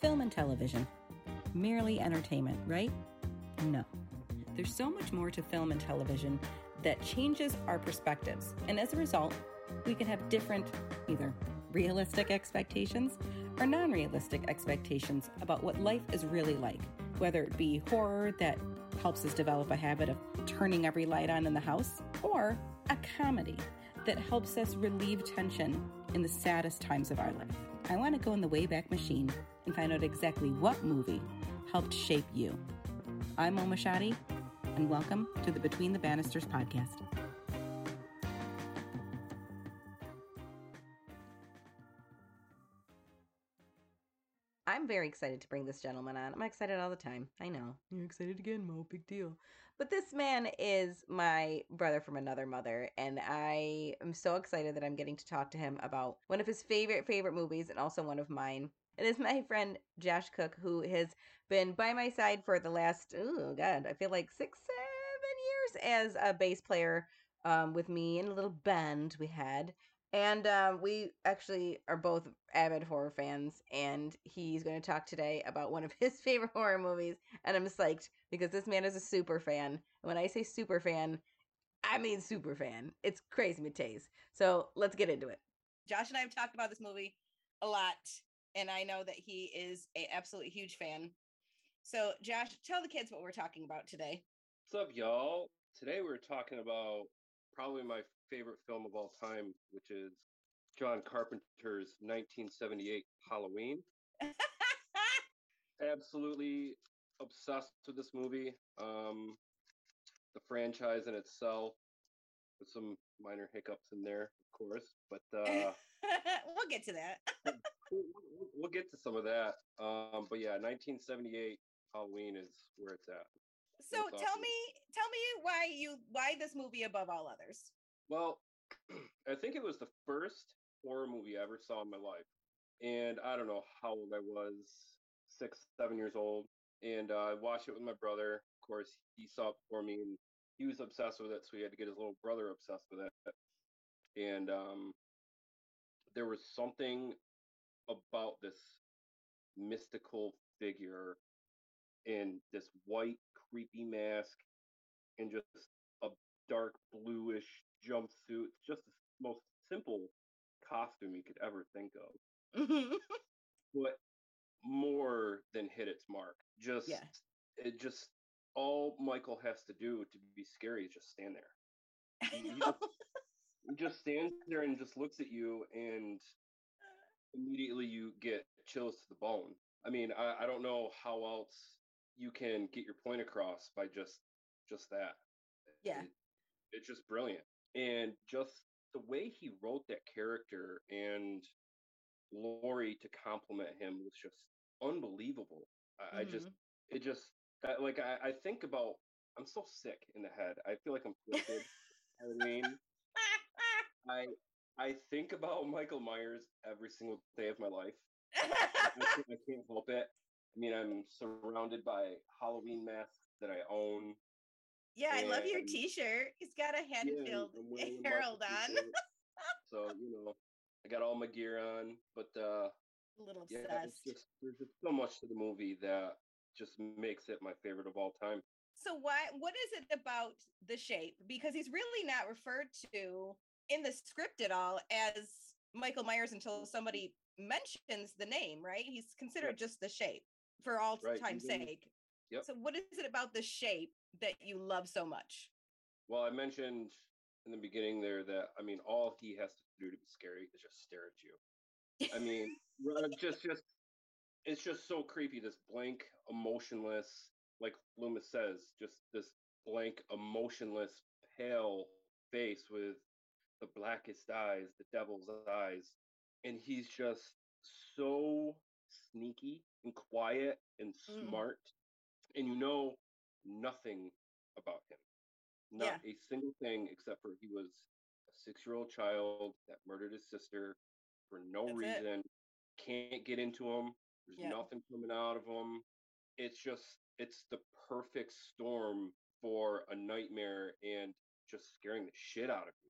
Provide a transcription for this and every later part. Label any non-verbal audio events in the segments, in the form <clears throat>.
film and television. Merely entertainment, right? No. There's so much more to film and television that changes our perspectives. And as a result, we can have different, either realistic expectations or non realistic expectations about what life is really like, whether it be horror that helps us develop a habit of turning every light on in the house, or a comedy that helps us relieve tension in the saddest times of our life. I want to go in the Wayback Machine and find out exactly what movie helped shape you. I'm Oma Shadi, and welcome to the Between the Bannisters podcast. Excited to bring this gentleman on. I'm excited all the time. I know. You're excited again, Mo. Big deal. But this man is my brother from another mother, and I am so excited that I'm getting to talk to him about one of his favorite, favorite movies and also one of mine. It is my friend Josh Cook, who has been by my side for the last, oh, God, I feel like six, seven years as a bass player um, with me and a little band we had. And um, we actually are both avid horror fans, and he's going to talk today about one of <laughs> his favorite horror movies. And I'm psyched because this man is a super fan. And when I say super fan, I mean super fan. It's crazy Mateys. So let's get into it. Josh and I have talked about this movie a lot, and I know that he is a absolutely huge fan. So, Josh, tell the kids what we're talking about today. What's up, y'all? Today we're talking about probably my favorite film of all time, which is John Carpenter's 1978 Halloween. <laughs> Absolutely obsessed with this movie. Um, the franchise in itself, with some minor hiccups in there, of course, but uh, <laughs> we'll get to that. <laughs> we'll, we'll get to some of that. Um, but yeah, 1978 Halloween is where it's at. So tell me, tell me why you why this movie above all others. Well, <clears throat> I think it was the first horror movie I ever saw in my life. And I don't know how old I was, six, seven years old. And uh, I watched it with my brother. Of course, he saw it before me and he was obsessed with it. So he had to get his little brother obsessed with it. And um, there was something about this mystical figure in this white, creepy mask and just a dark bluish jumpsuit. Just the most simple costume you could ever think of. Mm-hmm. <laughs> but more than hit its mark. Just yeah. it just all Michael has to do to be scary is just stand there. He just, <laughs> he just stands there and just looks at you and immediately you get chills to the bone. I mean, I, I don't know how else you can get your point across by just just that. Yeah. It, it's just brilliant and just the way he wrote that character and Laurie to compliment him was just unbelievable. I, mm-hmm. I just, mm-hmm. it just, I, like, I, I, think about, I'm so sick in the head. I feel like I'm twisted. I mean, <laughs> I, I think about Michael Myers every single day of my life. <laughs> I can't help it. I mean, I'm surrounded by Halloween masks that I own. Yeah, and, I love your T-shirt. He's got a Haddonfield yeah, Herald on. <laughs> so you know, I got all my gear on, but uh, a little obsessed. Yeah, just, there's just so much to the movie that just makes it my favorite of all time. So why? What is it about the shape? Because he's really not referred to in the script at all as Michael Myers until somebody mentions the name, right? He's considered just the shape for all right. time's sake. Yep. So what is it about the shape that you love so much? Well, I mentioned in the beginning there that I mean, all he has to do to be scary is just stare at you. I mean, <laughs> just just it's just so creepy. This blank, emotionless, like Loomis says, just this blank, emotionless, pale face with the blackest eyes, the devil's eyes, and he's just so sneaky and quiet and mm. smart, mm. and you know nothing about him. Not yeah. a single thing except for he was a six year old child that murdered his sister for no That's reason. It. Can't get into him. There's yeah. nothing coming out of him. It's just, it's the perfect storm for a nightmare and just scaring the shit out of you.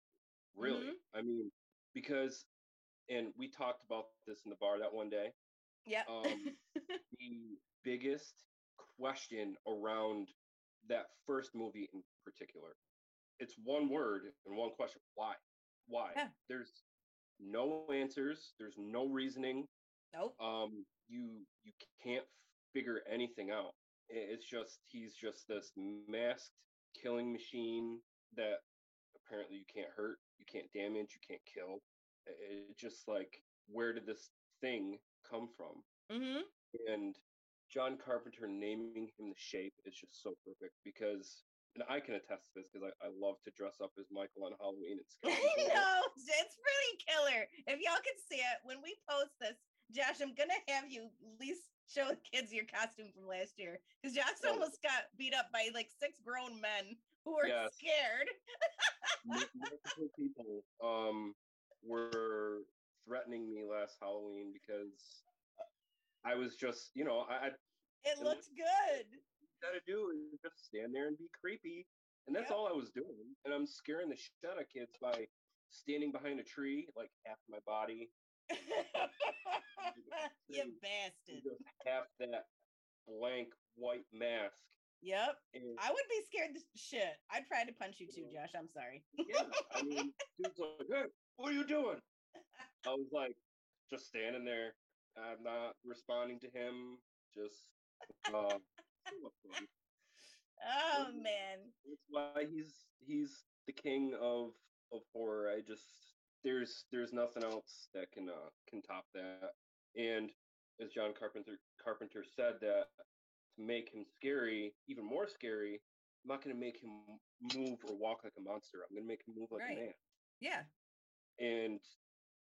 Really. Mm-hmm. I mean, because, and we talked about this in the bar that one day. Yeah. Um, <laughs> the biggest question around that first movie in particular. It's one word and one question. Why? Why? Yeah. There's no answers. There's no reasoning. nope. Um, you you can't figure anything out. It's just he's just this masked killing machine that apparently you can't hurt, you can't damage, you can't kill. It's just like where did this thing come from? Mm-hmm. and John Carpenter naming him the shape is just so perfect because, and I can attest to this because I, I love to dress up as Michael on Halloween and <laughs> I scary. know it's pretty killer. If y'all can see it when we post this, Josh, I'm gonna have you at least show the kids your costume from last year because Josh Oh. almost got beat up by like six grown men who were Yes. scared. Multiple people um were threatening me last Halloween because I was just, you know, I, It looked good. gotta do is just stand there and be creepy, and that's Yep. all I was doing. And I'm scaring the shit out of kids by standing behind a tree, like half my body, <laughs> you bastard. just half that blank white mask. Yep. And I would be scared to shit. I'd try to punch you too, Yeah. Josh. I'm sorry. yeah, I mean, <laughs> dude's like, "Hey, what are you doing?" I was like, just standing there. I'm not responding to him. Just, <laughs> uh, so much fun. Oh man. That's why he's he's the king of of horror. I just there's there's nothing else that can uh can top that. And as John Carpenter Carpenter said that to make him scary, even more scary, I'm not gonna make him move or walk like a monster. I'm gonna make him move like Right. a man. Yeah. And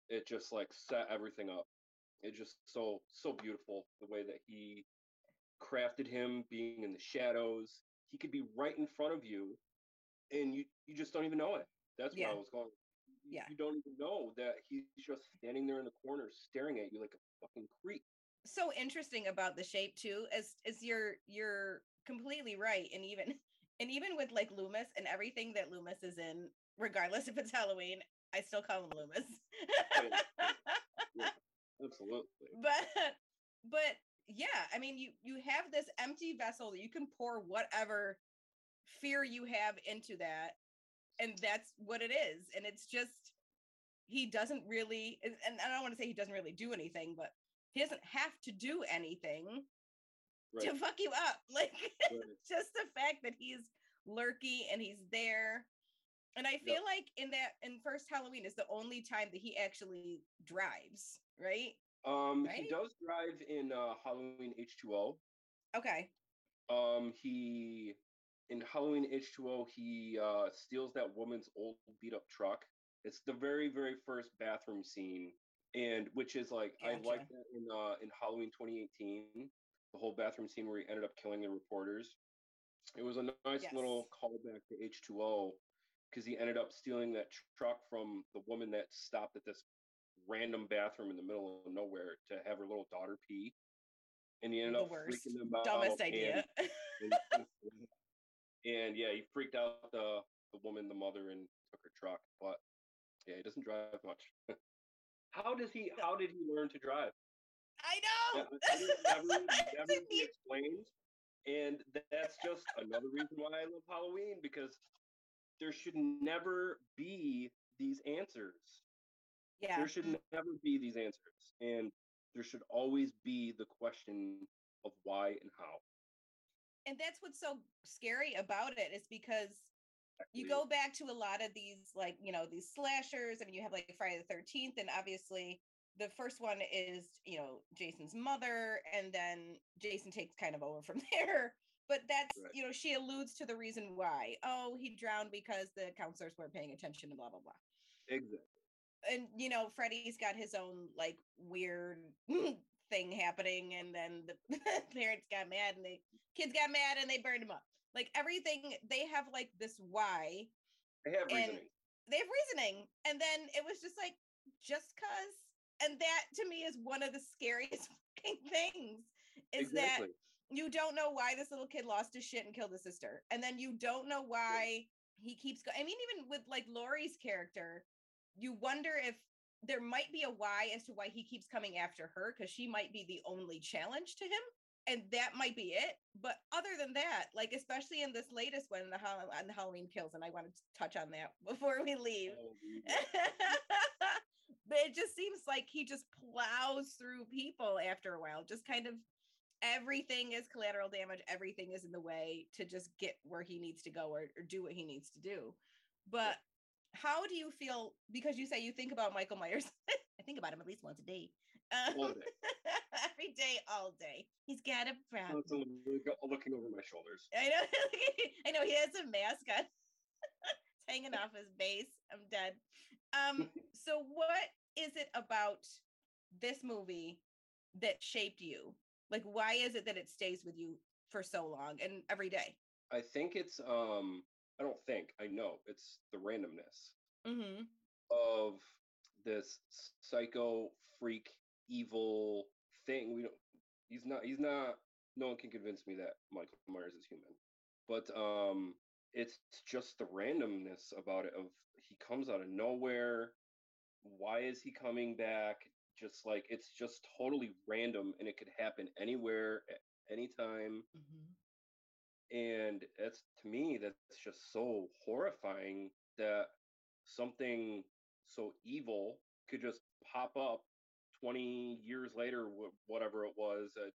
it just like set everything up. It's just so so beautiful the way that he crafted him being in the shadows. He could be right in front of you and you you just don't even know it. That's Yeah. where I was going. You- Yeah. You don't even know that he's just standing there in the corner staring at you like a fucking creep. so interesting about the shape too is is you're you're completely right and even and even with like loomis and everything that loomis is in regardless if it's halloween i still call him loomis Absolutely. but <laughs> but yeah i mean you you have this empty vessel that you can pour whatever fear you have into that and that's what it is and it's just he doesn't really and and i don't want to say he doesn't really do anything but he doesn't have to do anything Right. to fuck you up <laughs> like right. just the fact that he's lurky and he's there and i feel like in that in first halloween is the only time that he actually drives right Um Right? he does drive in uh Halloween H2O. okay Um, he in Halloween H2O, he uh, steals that woman's old beat up truck. It's the very, very first bathroom scene, and which is like I like that in uh, in Halloween 2018, the whole bathroom scene where he ended up killing the reporters. It was a nice Yes. little callback to H2O because he ended up stealing that truck from the woman that stopped at this random bathroom in the middle of nowhere to have her little daughter pee. And he ended The up worst. freaking them out. dumbest and- idea <laughs> and, <laughs> and yeah, he freaked out the the woman, the mother, and took her truck. But yeah, he doesn't drive much. <laughs> how does he? How did he learn to drive? i know never, never didn't be even- explained. And that's just another reason why I love Halloween because there should never be these answers. Yeah There should never be these answers, and there should always be the question of why and how. and that's what's so scary about it is because you go back to a lot of these like you know these slashers i mean you have like friday the 13th and obviously the first one is you know jason's mother and then jason takes kind of over <laughs> from there but that's Right. you know she alludes to the reason why oh he drowned because the counselors weren't paying attention and blah blah blah Exactly. And you know freddy's got his own like weird <laughs> thing happening and then the <laughs> parents got mad and the kids got mad and they burned him up. Like everything they have like this why They have reasoning. they have reasoning and then it was just like just cuz and that to me is one of the scariest <laughs> fucking things is that you don't know why this little kid lost his shit and killed his sister and then you don't know why he keeps going i mean even with like laurie's character you wonder if there might be a why as to why he keeps coming after her because she might be the only challenge to him and that might be it. But other than that like especially in this latest one the, on uh, the halloween kills and i wanted to touch on that <laughs> before we leave. Oh, <laughs> but it just seems like he just plows through people after a while just kind of everything is collateral damage everything is in the way to just get where he needs to go or, or do what he needs to do. But how do you feel because you say you think about michael myers <laughs> i think about him at least once a day um, day. <laughs> every day all day he's got a problem looking over my shoulders. I know. <laughs> I know he has a mask on. it's hanging off his base. I'm dead. Um, so what is it about this movie that shaped you? Like, why is it that it stays with you for so long and every day? I think it's um I don't think I know it's the randomness Mm-hmm. of this psycho freak evil thing. We don't. He's not. He's not. No one can convince me that Michael Myers is human. But um, it's just the randomness about it. Of he comes out of nowhere. Why is he coming back? Just like it's just totally random, and it could happen anywhere at any time Mm-hmm. And it's to me that's just so horrifying that something so evil could just pop up 20 years later whatever it was uh,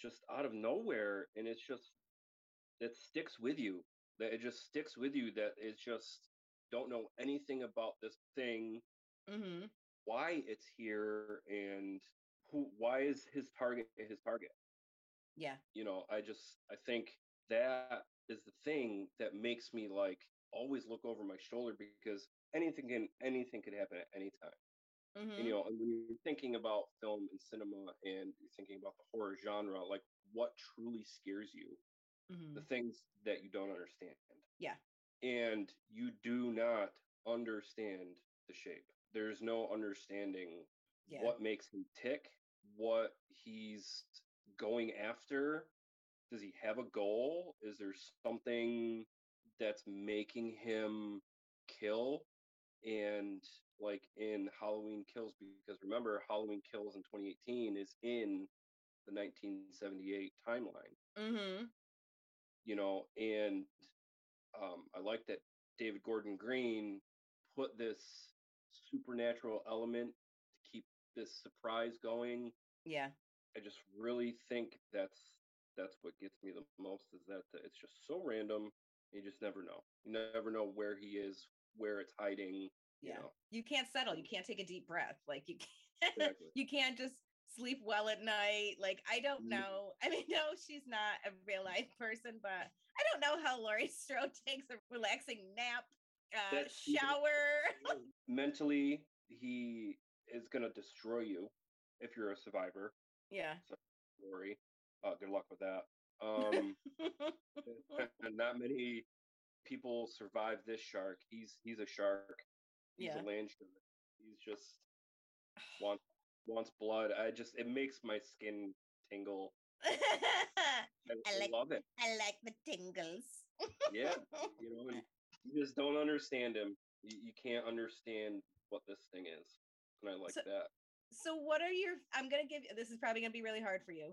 just out of nowhere and it's just it sticks with you that it just sticks with you that it's just don't know anything about this thing Mm-hmm. why it's here and who why is his target his target Yeah. you know i just i think that is the thing that makes me like always look over my shoulder because anything can anything could happen at any time Mm-hmm. and, you know and when you're thinking about film and cinema and you're thinking about the horror genre like what truly scares you mm-hmm. the things that you don't understand Yeah. and you do not understand the shape there's no understanding Yeah. what makes him tick, what he's going after. Does he have a goal? Is there something that's making him kill? And like in Halloween Kills, because remember, Halloween Kills in 2018 is in the 1978 timeline, Mm-hmm. you know, and um, I like that David Gordon Green put this supernatural element to keep this surprise going. Yeah. I just really think that's that's what gets me the most is that it's just so random. You just never know. You never know where he is, where it's hiding. You Yeah. know, You can't settle. You can't take a deep breath. Like you can't <laughs> exactly. you can't just sleep well at night. Like I don't know. I mean, no, she's not a real life person, but I don't know how Laurie <laughs> Strode takes a relaxing nap, uh, shower. <laughs> Mentally, he is gonna destroy you if you're a survivor. yeah. Story. Uh, good luck with that. Um, <laughs> and not many people survive this shark. He's he's a shark. He's Yeah. a land shark. He's just <sighs> wants wants blood. I just it makes my skin tingle. <laughs> I, I like- love it. I like the tingles. Yeah, <laughs> you know, you just don't understand him. You, you can't understand what this thing is, and I like So- that. So what are your I'm gonna give you this is probably gonna be really hard for you.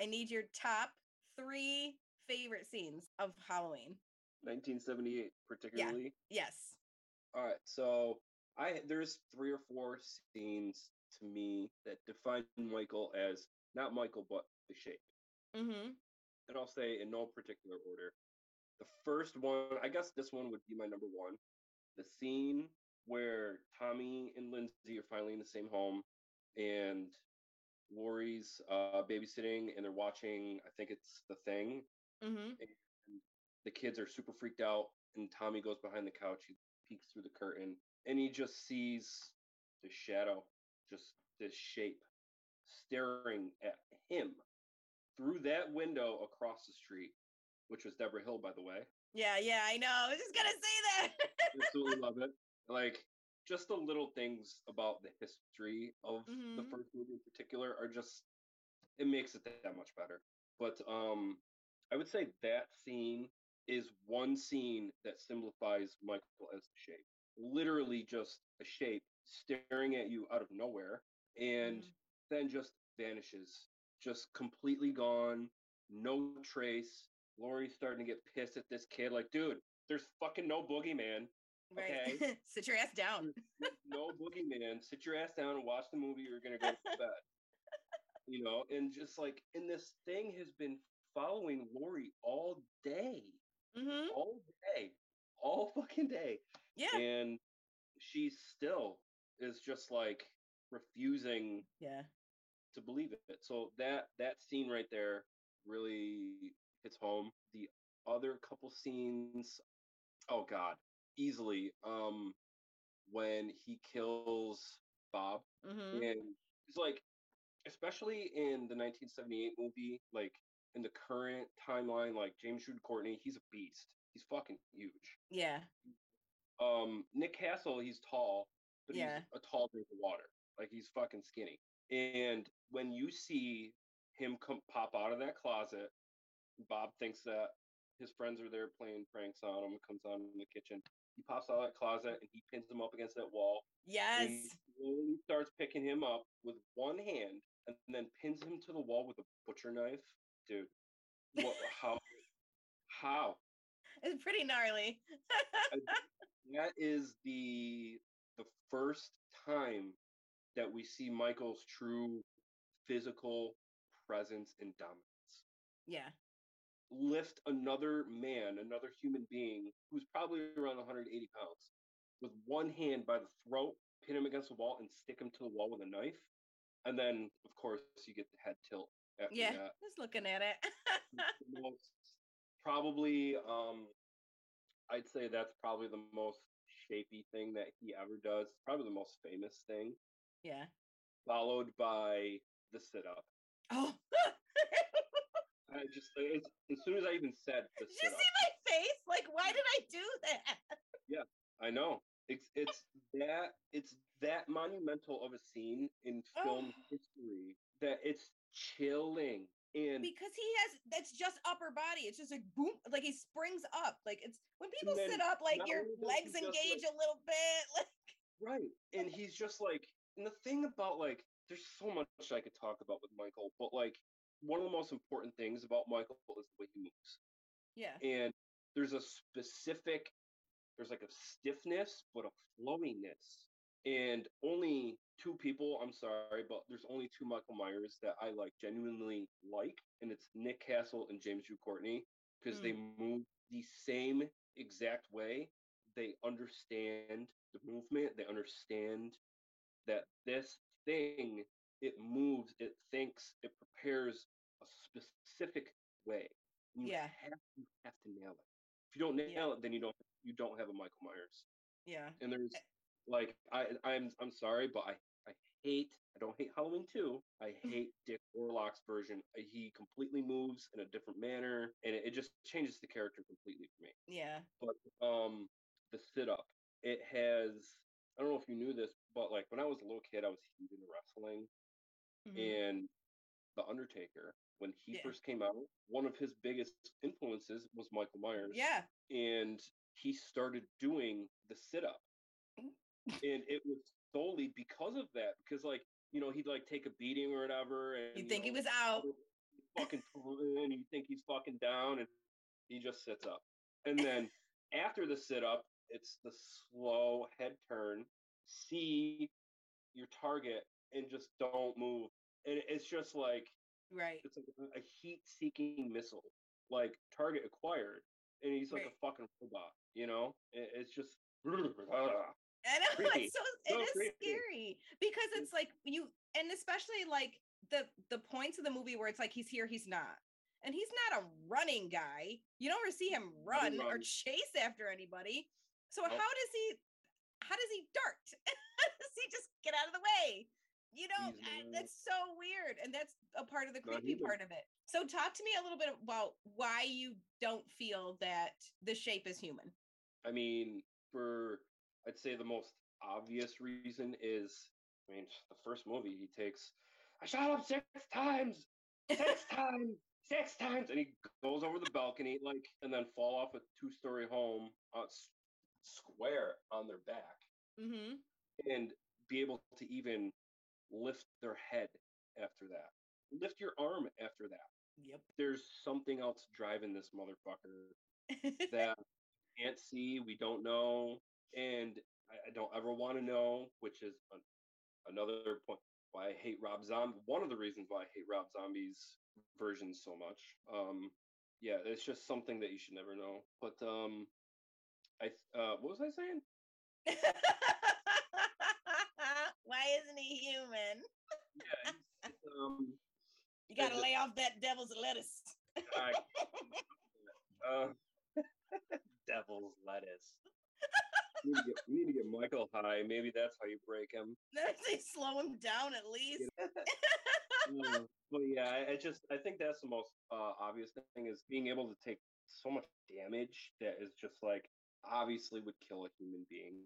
I need your top three favorite scenes of Halloween. 1978, particularly. Yeah. Yes. All right, so I there's three or four scenes to me that define Michael as not Michael but the shape. Mm-hmm. And I'll say in no particular order. The first one, I guess this one would be my number one. The scene where Tommy and Lindsay are finally in the same home and Laurie's uh, babysitting and they're watching, I think it's The Thing. Mm-hmm. The kids are super freaked out and Tommy goes behind the couch. He peeks through the curtain and he just sees the shadow, just this shape staring at him through that window across the street, which was Debra Hill, by the way. Yeah, yeah, I know. I was just gonna say that. Absolutely love it. <laughs> Like just the little things about the history of the Mhm. first movie in particular are just it makes it that much better. But um I would say that scene is one scene that symbolifies Michael as the shape. literally just a shape staring at you out of nowhere and Mhm. then just vanishes just completely gone no trace Laurie's starting to get pissed at this kid like dude there's fucking no boogeyman Right. Okay. <laughs> Sit your ass down. no boogeyman sit your ass down and watch the movie you're gonna go to bed <laughs> you know and just like and this thing has been following Laurie all day hmm all day all fucking day Yeah. and she still is just like refusing Yeah. to believe it. So that that scene right there really hits home. The other couple scenes, oh god, easily. Um, when he kills Bob, hmm and it's like, especially in the 1978 movie, like in the current timeline, like James Jude Courtney, he's a beast. He's fucking huge. Yeah. Um, Nick Castle, he's tall, but Yeah. he's a tall drink of water. Like he's fucking skinny. And when you see him come pop out of that closet, Bob thinks that his friends are there playing pranks on him. Comes out in the kitchen. He pops out of that closet and he pins him up against that wall. Yes. And he slowly starts picking him up with one hand and then pins him to the wall with a butcher knife. Dude, what? <laughs> How? How? It's pretty gnarly. <laughs> that is the the first time that we see Michael's true physical presence and dominance. yeah. Lift another man, another human being who's probably around 180 pounds, with one hand by the throat, pin him against the wall, and stick him to the wall with a knife. And then, of course, you get the head tilt Yeah. that. Just looking at it. <laughs> most probably um I'd say that's probably the most shapy thing that he ever does. Probably the most famous thing, yeah. followed by the sit up. Oh. I just as soon as I even said Did you see my face? Like, why did I do that? Yeah, I know it's it's that it's that monumental of a scene in film Oh. history that it's chilling and Because he has that's just upper body. It's just like boom, like he springs up. Like it's when people sit up, like your legs engage like- a little bit. <laughs> Like Right. And he's just like, and the thing about like, there's so much I could talk about with Michael, but like, one of the most important things about Michael is the way he moves. yeah. And there's a specific, there's like a stiffness, but a flowiness. And only two people, I'm sorry, but there's only two Michael Myers that I like genuinely like, and it's Nick Castle and James Jude Courtney, because they hmm. move the same exact way. They understand the movement, they understand that this thing it moves, it thinks, it prepares a specific way. You Yeah. have you have to nail it. If you don't nail Yeah. it, then you don't you don't have a Michael Myers. Yeah. And there's like I I'm I'm sorry, but I I hate I don't hate Halloween 2. I <laughs> hate Dick Warlock's version. He completely moves in a different manner and it, it just changes the character completely for me. Yeah. But um the sit up, it has I don't know if you knew this, but like when I was a little kid, I was huge into wrestling Mhm. and The Undertaker, when he Yeah. first came out, one of his biggest influences was Michael Myers. Yeah. And he started doing the sit up. Mm. and it was solely because of that. Because like, you know, he'd like take a beating or whatever. And You think he know, was out. fucking and you think he's fucking down and he just sits up. And then <laughs> after the sit up, it's the slow head turn, see your target and just don't move. And it's just like Right. it's like a heat seeking missile, like target acquired. And he's like Right. a fucking robot, you know? It- It's just <laughs> ah, <laughs> I know Creepy. it's so So it is creepy. scary because it's like you and especially like the the points of the movie where it's like he's here, he's not. And he's not a running guy. You don't ever see him <laughs> run or chase after anybody. So Nope. how does he how does he dart? how does he just get out of the way? You know, that's so weird. And that's a part of the creepy part of it. So talk to me a little bit about why you don't feel that the shape is human. I mean, for I'd say the most obvious reason is, I mean, the first movie he takes, I shot him six times, six <laughs> times, six times, and he goes over the balcony like, and then fall off a two-story home, uh, s- square on their back Mm-hmm. and be able to even lift their head after that. Lift your arm after that. Yep. There's something else driving this motherfucker <laughs> that we can't see, we don't know, and I, I don't ever want to know, which is an, another point why I hate Rob Zombie. One of the reasons why I hate Rob Zombie's version so much. Um, yeah, it's just something that you should never know. But um, I uh, what was I saying? <laughs> Why isn't he human? Yeah, he's, um, You gotta lay off that devil's lettuce. I, <laughs> uh, devil's lettuce. You need, to get, you need to get Michael high. Maybe that's how you break him. they slow him down at least. <laughs> Uh, but yeah, I, I just I think that's the most uh, obvious thing is being able to take so much damage that is just like obviously would kill a human being.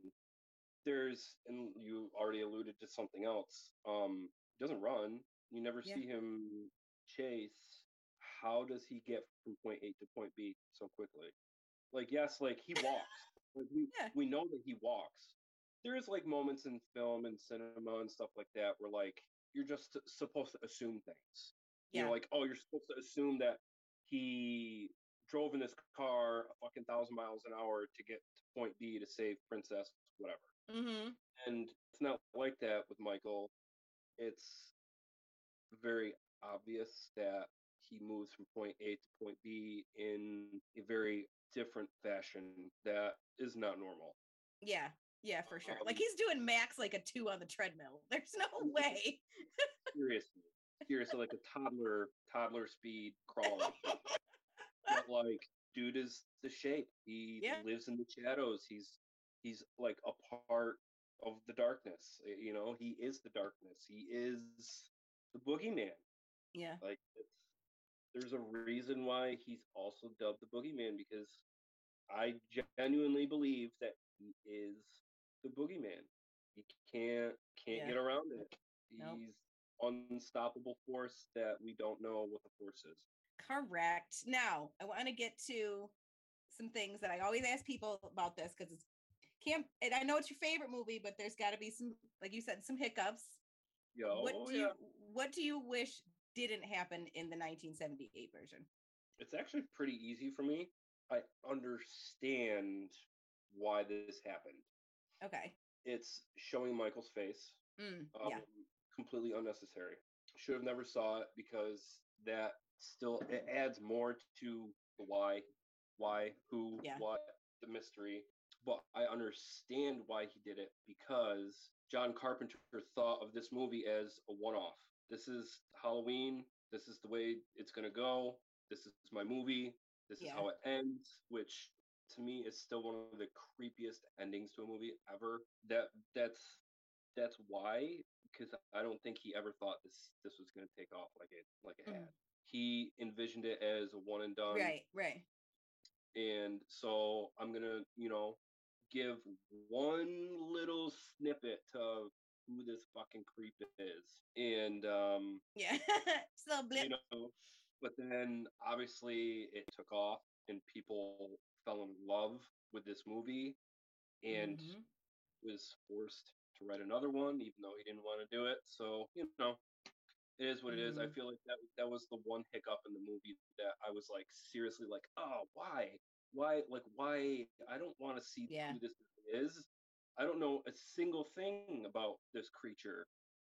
There's and you already alluded to something else. Um, doesn't run. You never Yeah. see him chase. How does he get from point A to point B so quickly? Like yes, like he <laughs> walks. like we Yeah. we know that he walks. There is like moments in film and cinema and stuff like that where like you're just supposed to assume things. You Yeah. know, like, oh, you're supposed to assume that he drove in his car a fucking thousand miles an hour to get to point B to save Princess, whatever. Mm-hmm. And it's not like that with Michael. It's very obvious that he moves from point A to point B in a very different fashion that is not normal. Yeah. Yeah, for sure. like Um, he's doing max like a two on the treadmill. <laughs> There's no way. Seriously. Seriously, like a toddler, toddler speed crawling. <laughs> but like dude is the shape. He Yeah. lives in the shadows. He's he's like a part of the darkness. You know, he is the darkness. He is the boogeyman. Yeah. Like it's there's a reason why he's also dubbed the boogeyman because I genuinely believe that he is the boogeyman. He can't can't Yeah. get around it. He's Nope. unstoppable force that we don't know what the force is. Correct. Now, I want to get to some things that I always ask people about this because it's can't and I know it's your favorite movie, but there's got to be some, like you said, some hiccups. Yo, what oh, do yeah. you what do you wish didn't happen in the 1978 version? It's actually pretty easy for me. I understand why this happened. Okay. It's showing Michael's face. Mm, um, yeah. completely unnecessary. Should have never saw it because that still it adds more to the why, why, who, Yeah. what, the mystery. But I understand why he did it because John Carpenter thought of this movie as a one-off. This is Halloween. This is the way it's gonna go. This is my movie. This is how it ends, which to me is still one of the creepiest endings to a movie ever. That that's that's why because I don't think he ever thought this this was going to take off like it like it Mhm. had. He envisioned it as a one and done, Right, right. and so I'm gonna you know give one little snippet of who this fucking creep is, and um, Yeah. <laughs> so blip. you know, but then obviously it took off and people fell in love with this movie, and Mhm. was forced to write another one, even though he didn't want to do it. So you know, it is what it is. I Mhm. feel like that that was the one hiccup in the movie that I was like seriously like, oh, why, why, like why? I don't want to see Yeah. who this is. I don't know a single thing about this creature.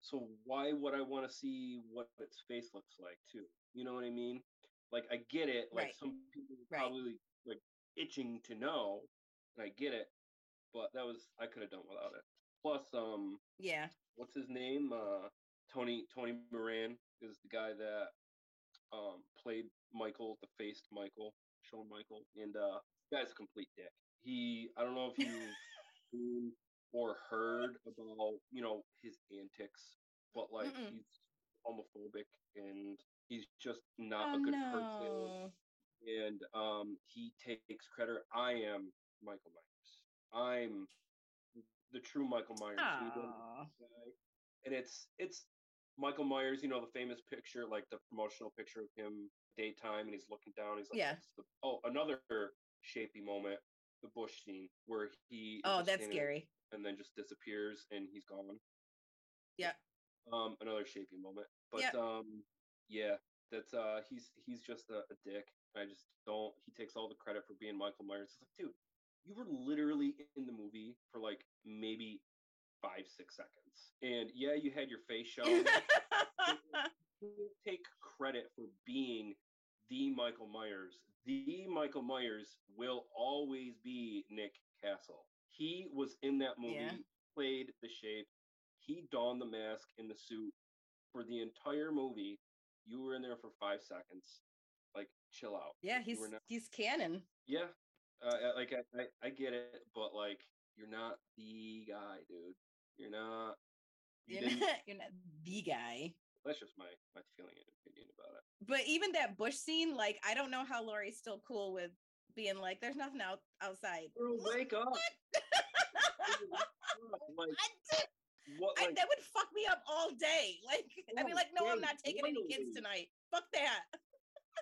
So why would I want to see what its face looks like too? You know what I mean? Like I get it. Like Right. some people Right. probably like itching to know, and I get it but that was I could have done without it. Plus, um, yeah. what's his name? Uh, Tony Tony Moran is the guy that um played Michael, the faced Michael, Shawn Michael, and uh, guy's a complete dick. He, I don't know if you've <laughs> seen or heard about you know his antics, but like Mm-mm. he's homophobic and he's just not oh a good no. person and um, he takes credit. I am Michael Myers. I'm the true Michael Myers. We don't Aw. guy. And it's it's Michael Myers. You know the famous picture, like the promotional picture of him daytime, and he's looking down. He's like, Yeah. The-" oh, another shapy moment the bush scene where he. oh, that's scary. And then just disappears and he's gone. Yeah. Um, another shaping moment, but Yep. um, yeah, that's uh, he's he's just a, a dick. I just don't. He takes all the credit for being Michael Myers. It's like, dude, you were literally in the movie for like maybe five six seconds, and yeah, you had your face shown. <laughs> can't take credit for being the Michael Myers. The Michael Myers will always be Nick Castle. He was in that movie, Yeah. played the shape. He donned the mask and the suit for the entire movie. You were in there for five seconds. Like, chill out. yeah, he's not- he's canon. yeah, uh, like I, I, I get it, but like, you're not the guy, dude. You're not. You You're not, <laughs> you're not the guy. That's just my my feeling and opinion about it. But even that bush scene, like I don't know how Laurie's still cool with being like, "There's nothing out outside." Girl, What? wake up! <laughs> like what? I, that would fuck me up all day. Like I'd be Oh, like, "No, I'm not taking any kids tonight. Fuck that."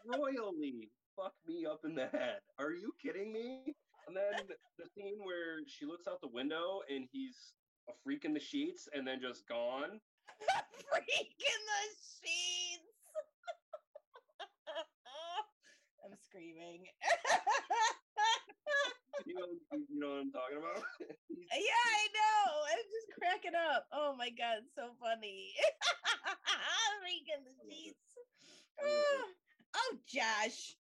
royally fuck me up in the head. Are you kidding me? And then <laughs> the scene where she looks out the window and he's a freak in the sheets and then just gone. <laughs> Freak in the sheets. <laughs> I'm screaming. <laughs> You know, you know what I'm talking about? Yeah, I know. I'm just cracking up. Oh my god, so funny. Freak in the I love it. sheets. It. <sighs> Oh, Josh,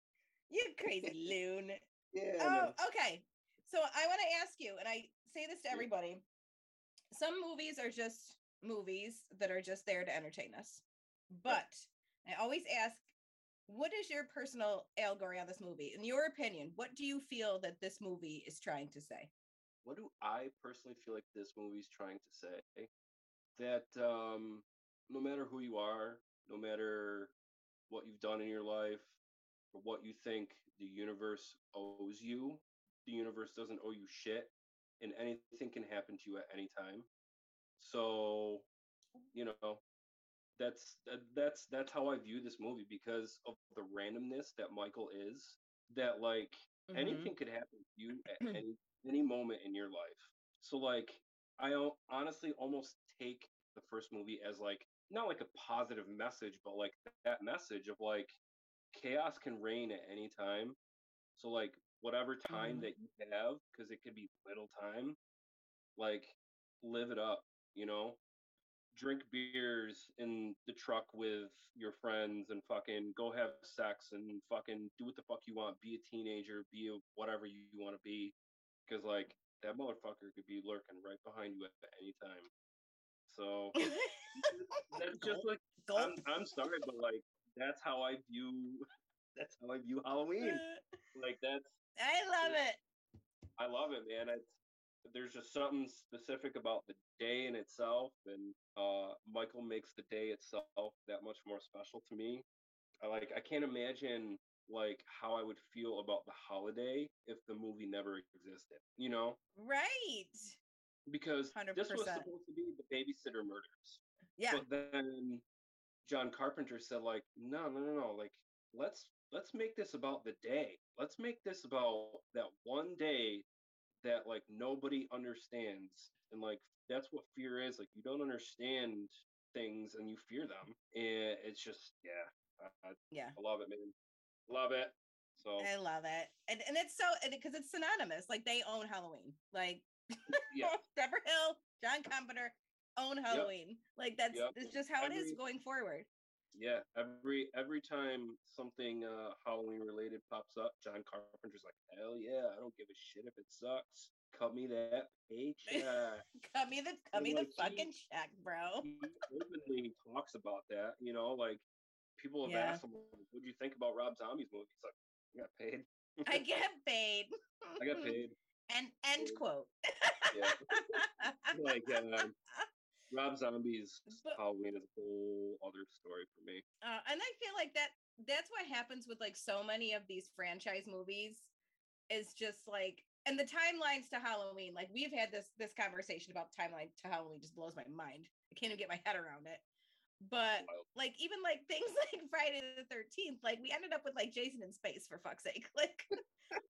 you crazy loon. yeah. Oh, okay. So I want to ask you, and I say this to everybody. Some movies are just movies that are just there to entertain us. But I always ask, what is your personal allegory on this movie? In your opinion, what do you feel that this movie is trying to say? what do I personally feel like this movie is trying to say? That um, no matter who you are, no matter what you've done in your life, or what you think the universe owes you, the universe doesn't owe you shit, and anything can happen to you at any time. So, you know, that's that's that's how I view this movie because of the randomness that Michael is. That like Mhm. anything could happen to you at <clears throat> any any moment in your life. So like I honestly almost take the first movie as like not like a positive message, but like that message of like chaos can reign at any time. So like whatever time Mhm. that you have, because it could be little time, like live it up, you know. Drink beers in the truck with your friends and fucking go have sex and fucking do what the fuck you want. Be a teenager, be a whatever you want to be, because like that motherfucker could be lurking right behind you at any time. So <laughs> that's just like Gulp. I'm, I'm sorry, but like that's how I view <laughs> that's how I view Halloween. <laughs> Like that's I love it. I love it, man. It's there's just something specific about the day in itself, and uh, Michael makes the day itself that much more special to me. I like I can't imagine like how I would feel about the holiday if the movie never existed. You know, Right. because this was supposed to be the babysitter murders. Yeah. But then John Carpenter said, like, no, no, no, no. Like, let's let's make this about the day. Let's make this about that one day that like nobody understands. And like that's what fear is. Like you don't understand things and you fear them. And it's just yeah. I, Yeah. I love it, man. Love it. So I love it. And and it's so because it's synonymous. Like they own Halloween. Like <laughs> yeah. <laughs> Debra Hill, John Carpenter own Halloween. Like that's Yep. it's just how it is going forward. Yeah, every every time something uh, Halloween related pops up, John Carpenter's like, "Hell yeah, I don't give a shit if it sucks. Cut me that paycheck." <laughs> Cut me the cut me the like, he- fucking check, bro. he openly talks about that. You know, like people have Yeah. asked him, "What do you think about Rob Zombie's movie?" He's like, "I got paid. I <laughs> get paid. I got paid." <laughs> And end quote. Yeah. like um, Rob Zombie's But- Halloween is a whole other story for me. Uh, and I feel like that that's what happens with like so many of these franchise movies is just like and the timelines to Halloween. Like we've had this this conversation about timeline to Halloween just blows my mind. I can't even get my head around it. but Wild. like even like things like Friday the Thirteenth, like we ended up with like Jason in space for fuck's sake. Like,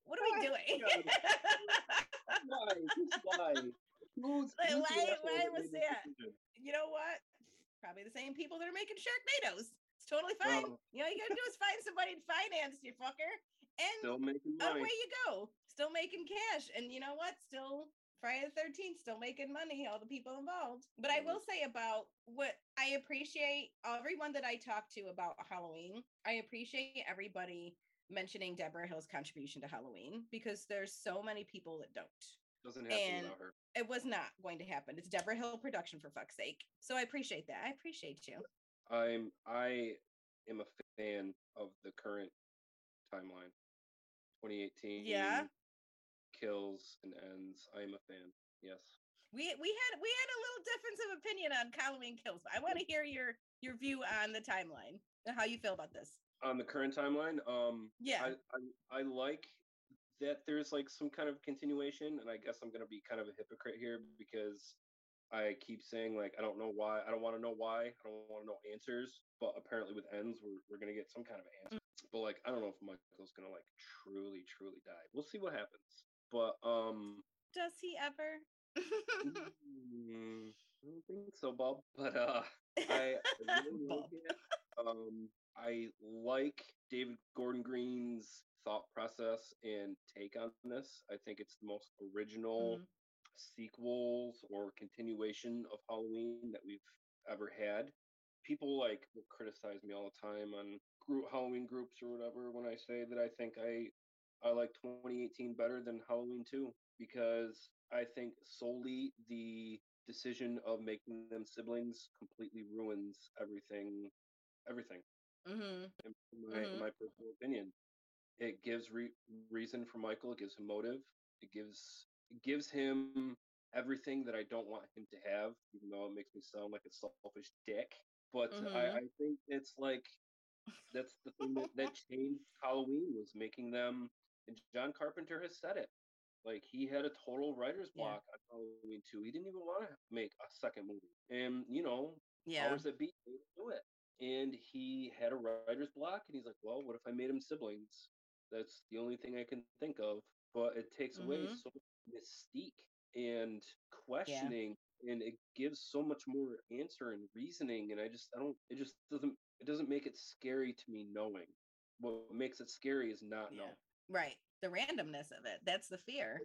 what are we doing? Why? Why? Why- why was that? decision? you know what? Probably the same people that are making Sharknadoes. It's totally fine. Oh. You know, you gotta do is find somebody to finance you, fucker. And Still making away you go. Still making cash. And you know what? Still Friday the 13th, still making money, all the people involved. But I will say about what I appreciate everyone that I talk to about Halloween, I appreciate everybody mentioning Debra Hill's contribution to Halloween because there's so many people that don't. Doesn't happen and- without her. It was not going to happen. It's Debra Hill production for fuck's sake. So I appreciate that. I appreciate you. I'm I am a fan of the current timeline. 2018 Yeah. kills and ends. I am a fan. Yes. We we had we had a little difference of opinion on Halloween kills, but I want to hear your your view on the timeline and how you feel about this. On the current timeline, um Yeah. I, I I like that there's like some kind of continuation, and I guess I'm gonna be kind of a hypocrite here because I keep saying like I don't know why, I don't want to know why, I don't want to know answers, but apparently with ends we're we're gonna get some kind of answer. But like I don't know if Michael's gonna like truly truly die. We'll see what happens. But um Does he ever? <laughs> mm, I don't think so, Bob. But uh I, I <laughs> really Bob. like it. Um, I like David Gordon Green's thought process and take on this. I think it's the most original Mhm. sequels or continuation of Halloween that we've ever had. People like will criticize me all the time on group Halloween groups or whatever when I say that I think I I like 2018 better than Halloween 2 because I think solely the decision of making them siblings completely ruins everything everything Mhm. in my, in Mhm. my personal opinion. It gives re- reason for Michael. It gives him motive. It gives it gives him everything that I don't want him to have, even though it makes me sound like a selfish dick. But I, Mhm. I think it's like that's the thing that, that <laughs> changed Halloween was making them. And John Carpenter has said it. Like he had a total writer's Yeah. block on Halloween two. He didn't even want to make a second movie. And you know, Yeah. powers that beat do it. And he had a writer's block, and he's like, "Well, what if I made him siblings? That's the only thing I can think of." But it takes away Mhm. so much mystique and questioning, and it gives so much more answer and reasoning. And I just, I don't, it just doesn't, it doesn't make it scary to me knowing. What makes it scary is not Yeah. knowing. Right. The randomness of it. That's the fear.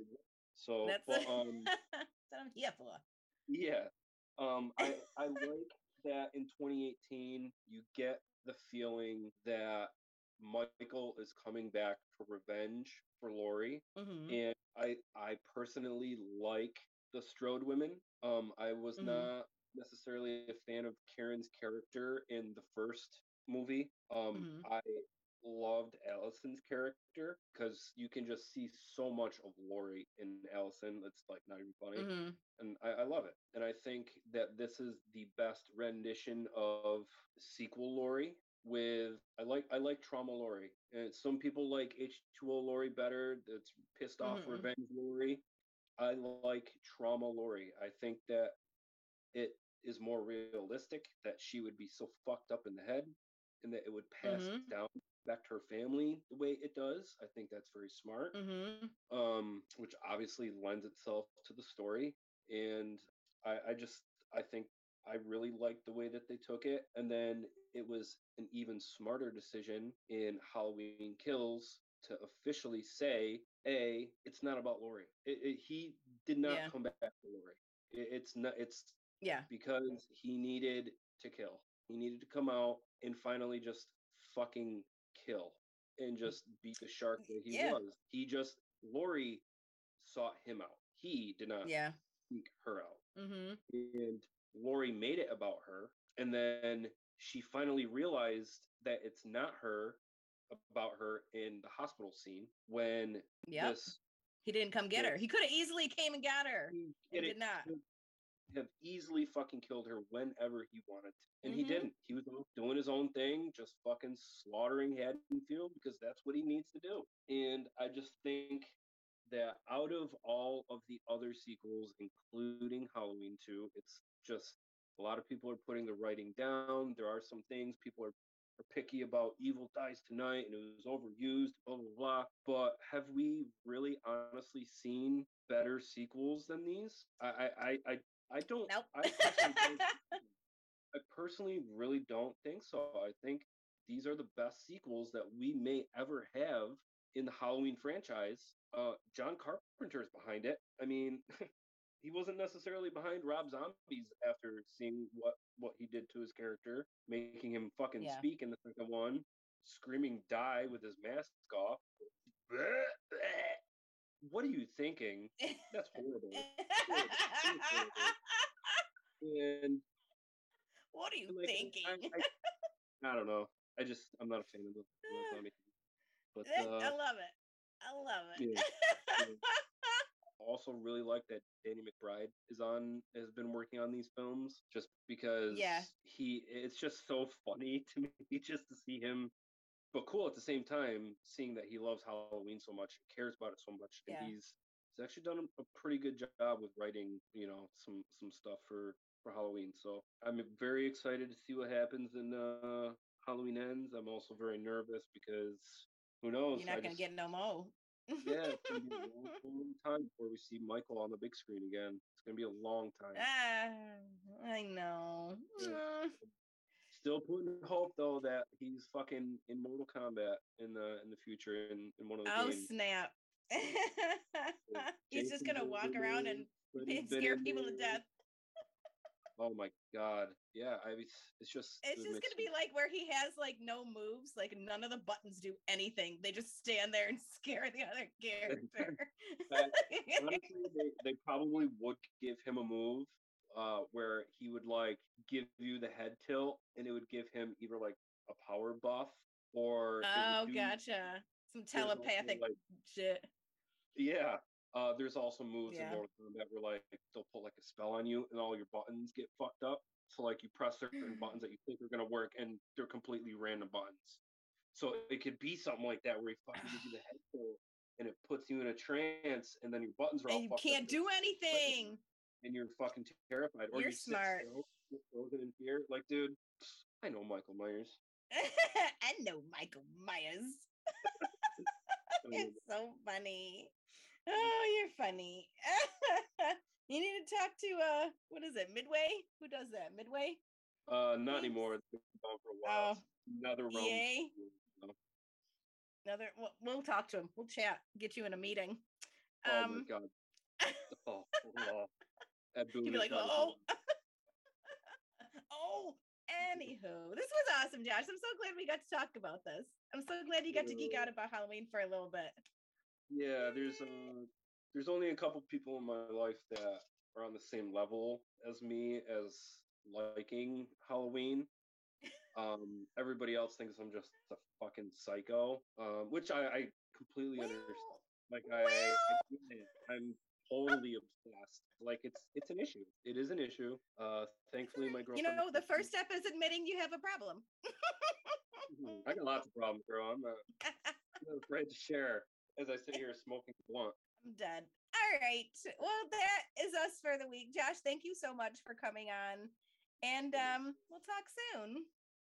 So, That's but, um, <laughs> that's what I'm here for. Yeah. Um, I, I <laughs> like that in 2018 you get the feeling that Michael is coming back for revenge for Laurie. Mhm. And I I personally like the Strode women. Um, I was Mhm. not necessarily a fan of Karen's character in the first movie. Um, Mhm. I loved Allison's character because you can just see so much of Laurie in Allison. It's like not even funny Mhm. and I, I love it. And I think that this is the best rendition of sequel Laurie. With I like I like Trauma Laurie, and some people like H2O Laurie better. That's pissed off Mhm. revenge Laurie. I like Trauma Laurie. I think that it is more realistic that she would be so fucked up in the head, and that it would pass Mhm. down back to her family the way it does. I think that's very smart Mhm. um, which obviously lends itself to the story. And I, I just, I think I really liked the way that they took it. And then it was an even smarter decision in Halloween Kills to officially say, A, it's not about Laurie. It, it, he did not Yeah. come back to Laurie. It, it's not, it's Yeah. because he needed to kill. He needed to come out and finally just fucking kill and just beat the shark that he Yeah. was. He just Laurie sought him out. He did not Yeah. seek her out. Mhm. And Laurie made it about her. And then she finally realized that it's not her about her in the hospital scene when Yep. this He didn't come get her. He could have easily came and got her. he And did not. have easily fucking killed her whenever he wanted to. And he Mhm. didn't. He was doing his own thing, just fucking slaughtering Haddonfield because that's what he needs to do. And I just think that out of all of the other sequels, including Halloween 2, it's just A lot of people are putting the writing down. There are some things people are, are picky about. Evil dies tonight, and it was overused. Blah blah blah. But have we really honestly seen better sequels than these? I I I I, don't. Nope. I personally don't <laughs> I personally really don't think so. I think these are the best sequels that we may ever have in the Halloween franchise. Uh, John Carpenter's behind it. I mean, <laughs> he wasn't necessarily behind Rob Zombie's after seeing what what he did to his character, making him fucking Yeah. speak in the second one, screaming "die" with his mask off. What are you thinking? That's <laughs> horrible. And what are you like, I- thinking? I, I, I don't know. I just I'm not a fan of the <laughs> Zombie. But I uh, love it. I love it. yeah, yeah. <laughs> also really like that Danny McBride is on has been working on these films just because Yeah. he it's just so funny <laughs> to me just to see him but cool at the same time seeing that he loves Halloween so much and cares about it so much and he's he's actually done a, a pretty good job with writing you know some some stuff for for Halloween so I'm very excited to see what happens in uh Halloween ends I'm also very nervous because who knows You're not I gonna just- get no mo. Yeah, it's gonna be a long, <laughs> long time before we see Michael on the big screen again. It's gonna be a long time. ah, I know. Yeah. Mm. Still putting hope though that he's fucking in Mortal Kombat in the in the future in, in one of the Oh games. snap! <laughs> He's just gonna walk around and Freddy's <laughs> scare people to death. Oh my god, yeah. I mean, it's just It's it just gonna me- be like where he has like no moves, like none of the buttons do anything. They just stand there and <laughs> scare the other character. <laughs> <laughs> Honestly, they, they probably would give him a move uh, where he would like give you the head tilt, and it would give him either like a power buff or oh, do- gotcha. Some telepathic like shit. yeah. Uh, there's also moves Yeah. in Mortal Kombat where like they'll put like a spell on you, and all your buttons get fucked up. So like you press certain buttons that you think are gonna work, and they're completely random buttons. So it could be something like that where he fucking gives you the head tilt, and it puts you in a trance, and then your buttons are all And you fucked up, can't do anything. and you're fucking terrified. Or You're you smart. still, frozen in fear. Like, dude, I know Michael Myers. <laughs> I know Michael Myers. <laughs> <laughs> It's so funny. Oh, you're funny. <laughs> you need to talk to uh what is it, Midway? Who does that? Midway? uh, not anymore. It's been gone for a while. Oh, NetherRealm. yay. Another we'll, we'll talk to him. We'll chat, get you in a meeting. Oh Um my god. <laughs> Oh, oh. You'd be like, oh, <laughs> oh. Anywho, this was awesome, Josh. I'm so glad we got to talk about this. I'm so glad you got to geek out about Halloween for a little bit. Yeah, there's uh, there's only a couple people in my life that are on the same level as me as liking Halloween. <laughs> Um, everybody else thinks I'm just a fucking psycho, um, which I, I completely understand. Like I, I well- it. I'm totally obsessed. Like it's it's an issue. It is an issue. Uh, thankfully my girlfriend. you know, the first step is admitting you have a problem. <laughs> I got lots of problems, girl. I'm not, <laughs> I'm afraid to share as I sit here smoking blunt. I'm dead. All right. Well, that is us for the week. Josh, thank you so much for coming on. And um, we'll talk soon.